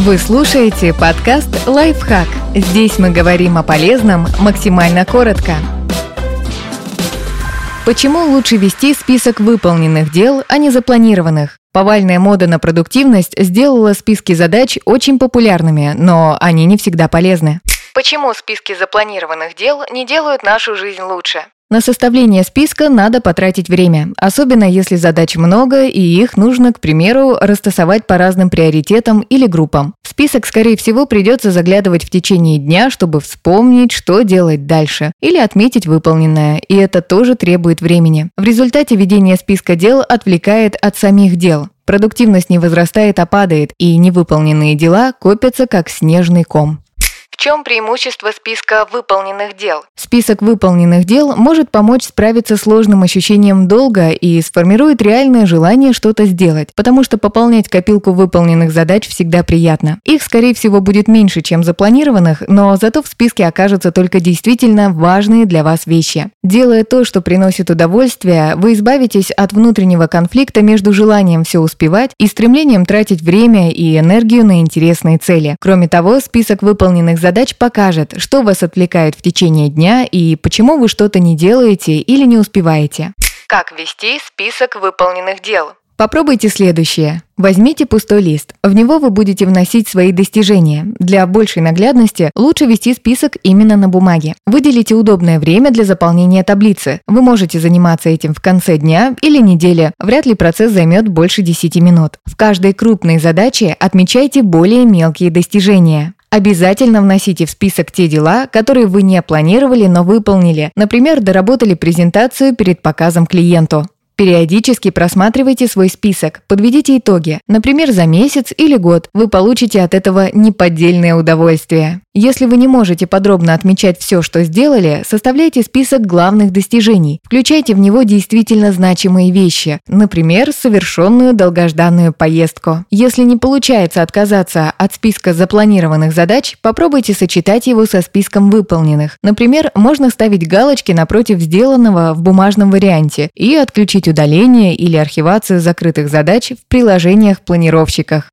Вы слушаете подкаст «Лайфхак». Здесь мы говорим о полезном максимально коротко. Почему лучше вести список выполненных дел, а не запланированных? Повальная мода на продуктивность сделала списки задач очень популярными, но они не всегда полезны. Почему списки запланированных дел не делают нашу жизнь лучше? На составление списка надо потратить время, особенно если задач много и их нужно, к примеру, растасовать по разным приоритетам или группам. В список, скорее всего, придется заглядывать в течение дня, чтобы вспомнить, что делать дальше, или отметить выполненное, и это тоже требует времени. В результате ведение списка дел отвлекает от самих дел. Продуктивность не возрастает, а падает, и невыполненные дела копятся как снежный ком чем преимущество списка выполненных дел? Список выполненных дел может помочь справиться с сложным ощущением долга и сформирует реальное желание что-то сделать, потому что пополнять копилку выполненных задач всегда приятно. Их, скорее всего, будет меньше, чем запланированных, но зато в списке окажутся только действительно важные для вас вещи. Делая то, что приносит удовольствие, вы избавитесь от внутреннего конфликта между желанием все успевать и стремлением тратить время и энергию на интересные цели. Кроме того, список выполненных задач задач покажет, что вас отвлекает в течение дня и почему вы что-то не делаете или не успеваете. Как вести список выполненных дел? Попробуйте следующее. Возьмите пустой лист. В него вы будете вносить свои достижения. Для большей наглядности лучше вести список именно на бумаге. Выделите удобное время для заполнения таблицы. Вы можете заниматься этим в конце дня или недели. Вряд ли процесс займет больше 10 минут. В каждой крупной задаче отмечайте более мелкие достижения. Обязательно вносите в список те дела, которые вы не планировали, но выполнили. Например, доработали презентацию перед показом клиенту. Периодически просматривайте свой список, подведите итоги. Например, за месяц или год вы получите от этого неподдельное удовольствие. Если вы не можете подробно отмечать все, что сделали, составляйте список главных достижений. Включайте в него действительно значимые вещи, например, совершенную долгожданную поездку. Если не получается отказаться от списка запланированных задач, попробуйте сочетать его со списком выполненных. Например, можно ставить галочки напротив сделанного в бумажном варианте и отключить удаление или архивацию закрытых задач в приложениях-планировщиках.